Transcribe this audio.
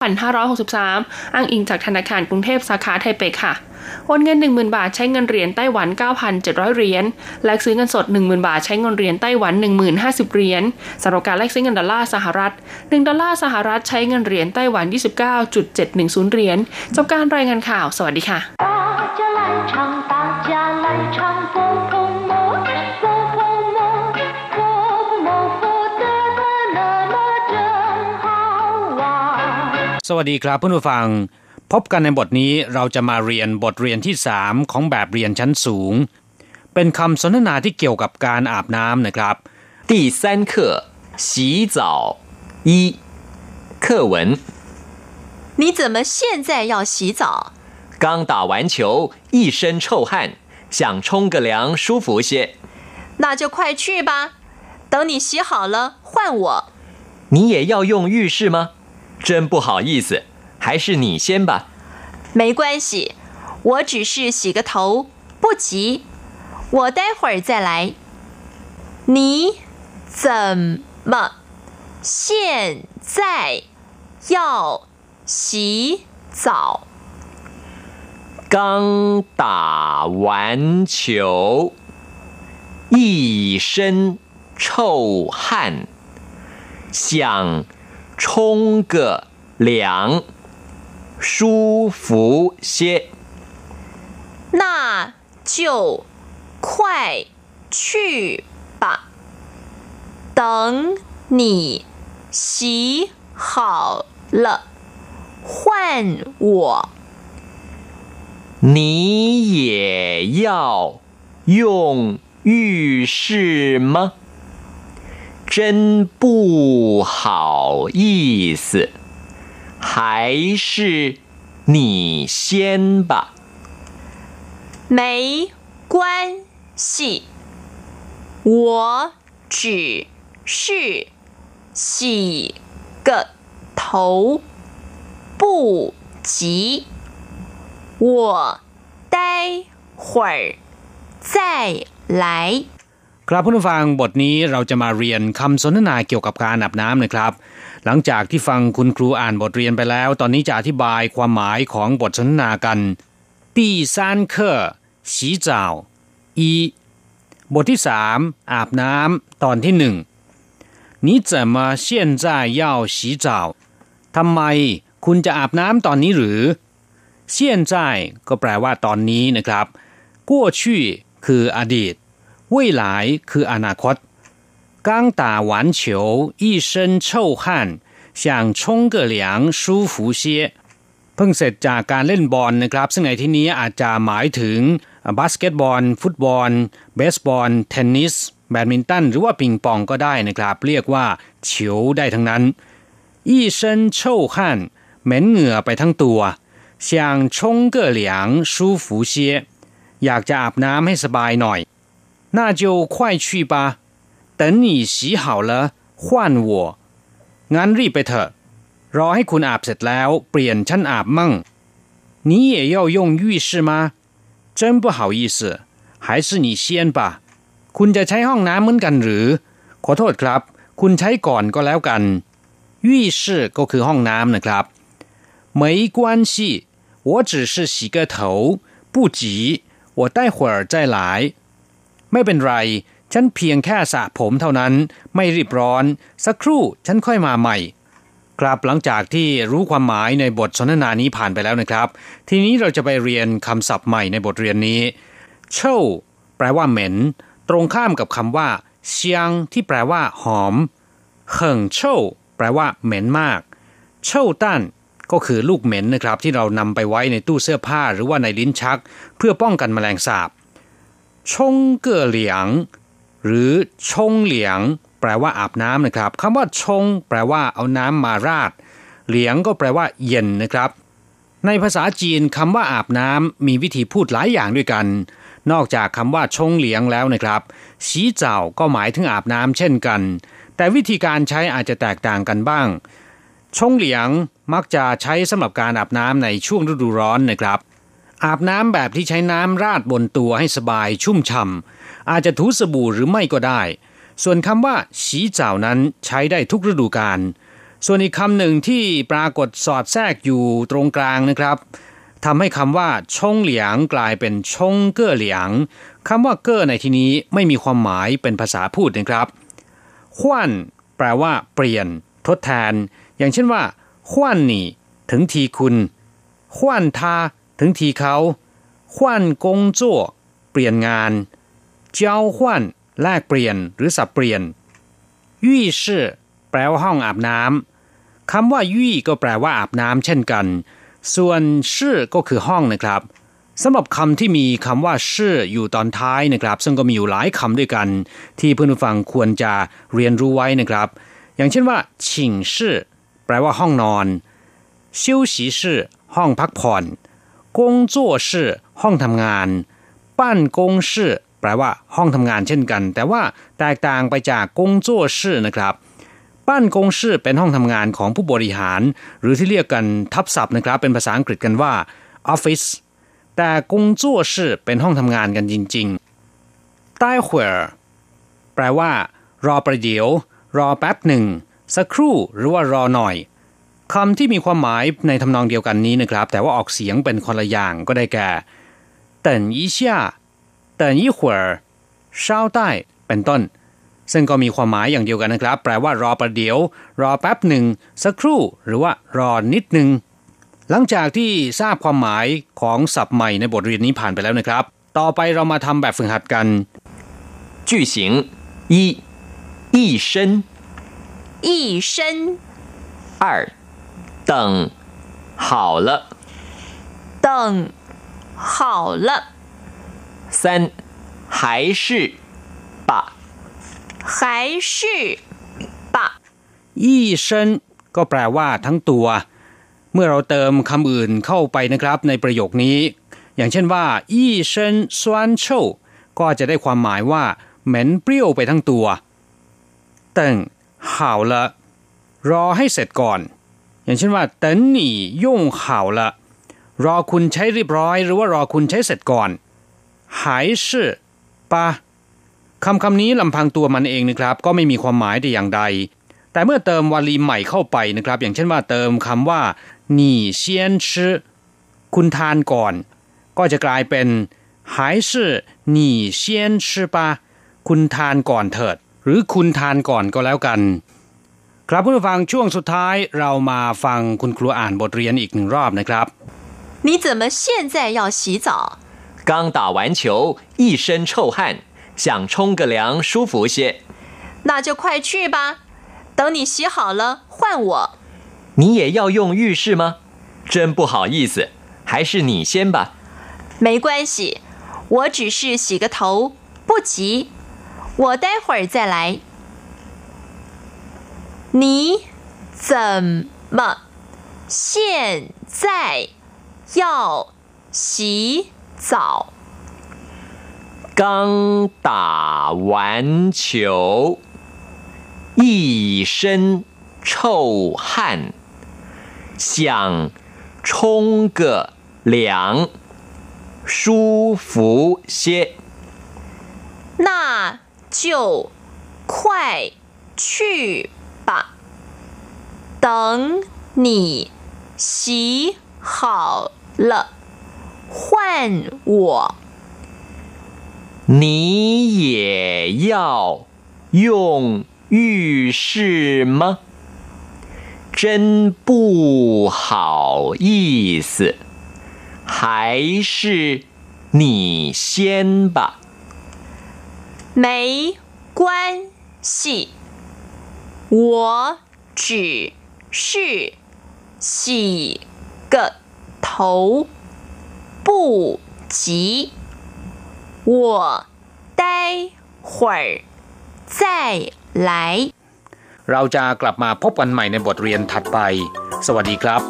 2563 อ้างอิงจากธนาคารกรุงเทพสาขาไทเปค่ะ โอนเงิน 10,000 บาทใช้เงินเหรียญไต้หวัน 9,700 เหรียญ แลกซื้อเงินสด 10,000 บาทใช้เงินเหรียญไต้หวัน 10,050 เหรียญสำหรับการแลกซื้อเงินดอลลาร์สหรัฐ 1 ดอลลาร์สหรัฐใช้เงินเหรียญไต้หวัน 29.710 เหรียญ จบการรายงานข่าว สวัสดีค่ะ สวัสดีครับเพื่อนผู้ฟัง พบกันในบทนี้เราจะมาเรียนบทเรียนที่สามของแบบเรียนชั้นสูง เป็นคำสนทนาที่เกี่ยวกับการอาบน้ำนะครับ第三课洗澡一课文你怎么现在要洗澡刚打完球一身臭汗想冲个凉舒服些那就快去吧等你洗好了换我你也要用浴室吗 真不好意思，还是你先吧。没关系，我只是洗个头，不急，我待会儿再来。你怎么现在要洗澡？刚打完球，一身臭汗，想。冲个凉，舒服些。那就快去吧。等你洗好了，换我。你也要用浴室吗？真不好意思，还是你先吧。没关系，我只是洗个头，不急。我待会儿再来。 ครับผู้ฟังบทนี้เราจะมาเรียนคำสนทนาเกี่ยวกับการอาบน้ำนะครับ หลังจากที่ฟังคุณครูอ่านบทเรียนไปแล้ว ตอนนี้จะอธิบายความหมายของบทสนทนากัน第三课洗澡一บทที่สามอาบน้ำตอนที่หนึ่ง你怎么现在要洗澡ทำไมคุณจะอาบน้ำตอนนี้หรือ现在ก็แปลว่าตอนนี้นะครับ过去คืออดีต 未来คืออนาคต刚打完球一身臭汗想冲个凉舒服些เพิ่งเสร็จจากการเล่นบอลนะครับ ซึ่งในที่นี้อาจจะหมายถึงบาสเกตบอล ฟุตบอล เบสบอล เทนนิส แบดมินตัน หรือว่าปิงปองก็ได้นะครับ เรียกว่าเฉียวได้ทั้งนั้น一身臭汗เหม็นเหงื่อไปทั้งตัว想冲个凉舒服些อยากจะอาบน้ำให้สบายหน่อย 那就快去吧。等你洗好了换我งั้นรีบไปเถอะรอให้คุณอาบเสร็จแล้ว เปลี่ยนฉันอาบมั่ง你也要用浴室吗真不好意思还是你先吧คุณจะใช้ห้องน้ำเหมือนกันหรือ ขอโทษครับ คุณใช้ก่อนก็แล้วกัน浴室ก็คือห้องน้ำนะครับ没关系我只是洗个头不急我待会儿再来 ไม่เป็นไร ฉันเพียงแค่สระผมเท่านั้น ไม่รีบร้อน สักครู่ฉันค่อยมาใหม่ ครับหลังจากที่รู้ความหมายในบทสนทนานี้ผ่านไปแล้วนะครับ ทีนี้เราจะไปเรียนคำศัพท์ใหม่ในบทเรียนนี้เช่าแปลว่าเหม็น ตรงข้ามกับคำว่าเชียงที่แปลว่าหอมเขิงเช่าแปลว่าเหม็นมากเช่าต้นก็คือลูกเหม็นนะครับที่เรานำไปไว้ในตู้เสื้อผ้าหรือว่าในลิ้นชัก เพื่อป้องกันแมลงสาบ ชงเก่อเหลียง หรือชงเหลียง แปลว่าอาบน้ำนะครับคำว่าชง แปลว่าเอาน้ำมาราด เหลียงก็แปลว่า เย็นนะครับ ในภาษาจีนคำว่าอาบน้ำมีวิธีพูดหลายอย่างด้วยกัน นอกจากคำว่าชงเหลียงแล้วนะครับสีเจ้าก็หมายถึงอาบน้ำเช่นกัน แต่วิธีการใช้อาจจะแตกต่างกันบ้าง ชงเหลียงมักจะใช้สำหรับการอาบน้ำในช่วงฤดูร้อนนะครับ อาบน้ำแบบที่ใช้น้ำราดบนตัวให้สบายชุ่มฉ่ำอาจจะถูสบู่หรือไม่ก็ได้ ส่วนคำว่าสีเจ้านั้นใช้ได้ทุกฤดูกาลส่วนอีกคำหนึ่งที่ปรากฏสอดแทรกอยู่ตรงกลางนะครับทำให้คำว่าชงเหลียงกลายเป็นชงเก้อเหลียงคำว่าเก้อในที่นี้ไม่มีความหมายเป็นภาษาพูดนะครับขวัญแปลว่าเปลี่ยน ทดแทน อย่างเช่นว่าขวัญนี่ถึงทีคุณขวัญทา ถึงทีเขาขวัญกงจั่วเปลี่ยนงานเจ้าขวัญแลกเปลี่ยนหรือสับเปลี่ยนยี่ชื่อแปลว่าห้องอาบน้ำคำว่ายี่ก็แปลว่าอาบน้ำเช่นกัน ส่วนชื่อก็คือห้องนะครับสำหรับคำที่มีคำว่าชื่ออยู่ตอนท้ายนะครับ ซึ่งก็มีอยู่หลายคำด้วยกัน ที่เพื่อนผู้ฟังควรจะเรียนรู้ไว้นะครับ อย่างเช่นว่าชิงชื่อแปลว่าห้องนอนชิวฉีชื่อห้องพักผ่อน กงจั่วชื่อห้องทำงานปั้นกงชื่อแปลว่าห้องทำงานเช่นกัน แต่ว่าแตกต่างไปจากกงจั่วชื่อนะครับบ้านกงชื่อเป็นห้องทำงานของผู้บริหาร หรือที่เรียกกันทับศัพท์นะครับ เป็นภาษาอังกฤษกันว่า office แต่กงจั่วชื่อเป็นห้องทำงานกันจริงๆใต้หวแปลว่า รอประเดี๋ยว รอแป๊บหนึ่ง สักครู่หรือว่ารอหน่อย คำที่มีความหมายในทำนองเดียวกันนี้นะครับ แต่ว่าออกเสียงเป็นคนละอย่างก็ได้แก่等一下等一会儿稍待เป็นต้น ซึ่งก็มีความหมายอย่างเดียวกันนะครับ แปลว่ารอประเดี๋ยว รอแป๊บหนึ่ง สักครู่ หรือว่ารอนิดหนึ่งหลังจากที่ทราบความหมายของศัพท์ใหม่ในบทเรียนนี้ผ่านไปแล้วนะครับ ต่อไปเรามาทำแบบฝึกหัดกัน句型一一身一身二 等好了等好了三还是吧还是吧ยี่เชินก็แปลว่าทั้งตัวเมื่อเราเติมคำอื่นเข้าไปนะครับในประโยคนี้ อย่างเช่นว่าอี้เชินซวนโชก็จะได้ความหมายว่าเหม็นเปรี้ยวไปทั้งตัวเติ่งห่าวละรอให้เสร็จก่อน อย่างเช่นว่าเต๋นหนี่ย่งเข่าละรอคุณใช้เรียบร้อย หรือว่ารอคุณใช้เสร็จก่อนหายชื่อปะคำคำนี้ลำพังตัวมันเองนะครับ ก็ไม่มีความหมายแต่อย่างใด แต่เมื่อเติมวลีใหม่เข้าไปนะครับ อย่างเช่นว่าเติมคำว่าหนี่เชียนชคุณทานก่อน ก็จะกลายเป็นหายชื่อหนี่เซียนชปะคุณทานก่อนเถิด หรือคุณทานก่อนก็แล้วกัน ครับผู้ฟังช่วงสุดท้ายเรามาฟังคุณครูอ่านบทเรียนอีกหนึ่งรอบนะครับ你怎么现在要洗澡刚打完球一身臭汗想冲个凉舒服些那就快去吧等你洗好了换我你也要用浴室吗？真不好意思，还是你先吧。没关系，我只是洗个头，不急，我待会儿再来。 你怎么现在要洗澡？刚打完球，一身臭汗。想冲个凉，舒服些。那就快去吧。等你洗好了，换我。你也要用浴室吗？真不好意思，还是你先吧。没关系，我只是洗个头，不急。我待会儿再来。เราจะกลับมาพบกันใหม่ในบทเรียนถัดไป สวัสดีครับ